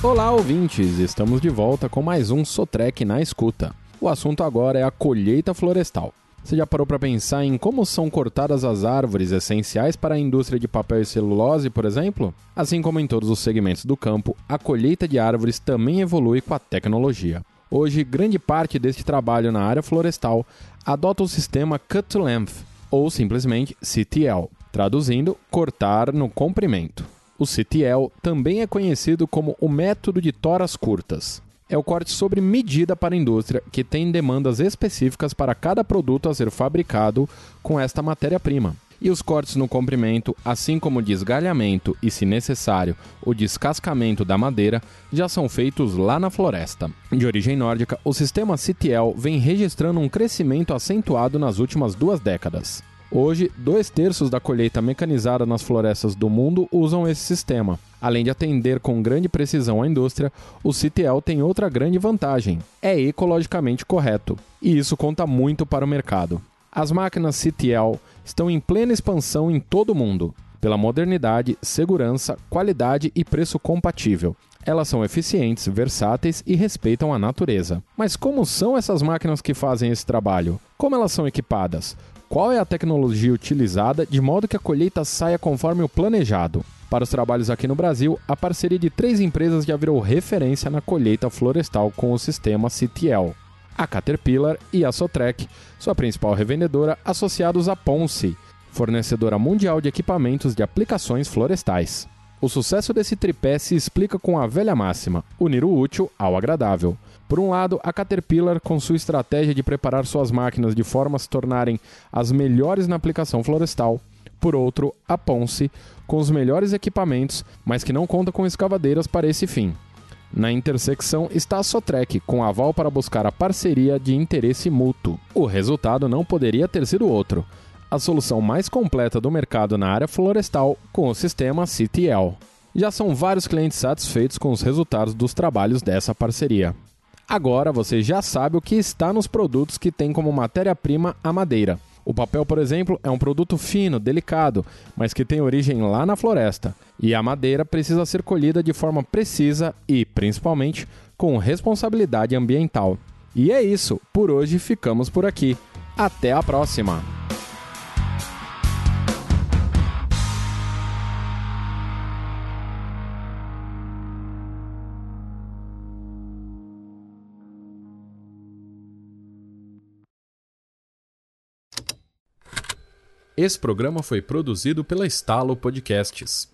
Olá, ouvintes! Estamos de volta com mais um Sotrec na escuta. O assunto agora é a colheita florestal. Você já parou para pensar em como são cortadas as árvores essenciais para a indústria de papel e celulose, por exemplo? Assim como em todos os segmentos do campo, a colheita de árvores também evolui com a tecnologia. Hoje, grande parte deste trabalho na área florestal adota o sistema Cut to Length, ou simplesmente CTL, traduzindo cortar no comprimento. O CTL também é conhecido como o método de toras curtas. É o corte sobre medida para a indústria, que tem demandas específicas para cada produto a ser fabricado com esta matéria-prima. E os cortes no comprimento, assim como o desgalhamento e, se necessário, o descascamento da madeira, já são feitos lá na floresta. De origem nórdica, o sistema CTL vem registrando um crescimento acentuado nas últimas duas décadas. Hoje, dois terços da colheita mecanizada nas florestas do mundo usam esse sistema. Além de atender com grande precisão a indústria, o CTL tem outra grande vantagem: é ecologicamente correto. E isso conta muito para o mercado. As máquinas CTL estão em plena expansão em todo o mundo, pela modernidade, segurança, qualidade e preço compatível. Elas são eficientes, versáteis e respeitam a natureza. Mas como são essas máquinas que fazem esse trabalho? Como elas são equipadas? Qual é a tecnologia utilizada de modo que a colheita saia conforme o planejado? Para os trabalhos aqui no Brasil, a parceria de três empresas já virou referência na colheita florestal com o sistema CTL. A Caterpillar e a Sotrec, sua principal revendedora, associados à Ponce, fornecedora mundial de equipamentos de aplicações florestais. O sucesso desse tripé se explica com a velha máxima: unir o útil ao agradável. Por um lado, a Caterpillar, com sua estratégia de preparar suas máquinas de forma a se tornarem as melhores na aplicação florestal. Por outro, a Ponce, com os melhores equipamentos, mas que não conta com escavadeiras para esse fim. Na intersecção está a Sotrec, com aval para buscar a parceria de interesse mútuo. O resultado não poderia ter sido outro. A solução mais completa do mercado na área florestal com o sistema CTL. Já são vários clientes satisfeitos com os resultados dos trabalhos dessa parceria. Agora você já sabe o que está nos produtos que têm como matéria-prima a madeira. O papel, por exemplo, é um produto fino, delicado, mas que tem origem lá na floresta. E a madeira precisa ser colhida de forma precisa e, principalmente, com responsabilidade ambiental. E é isso, por hoje ficamos por aqui. Até a próxima! Esse programa foi produzido pela Estalo Podcasts.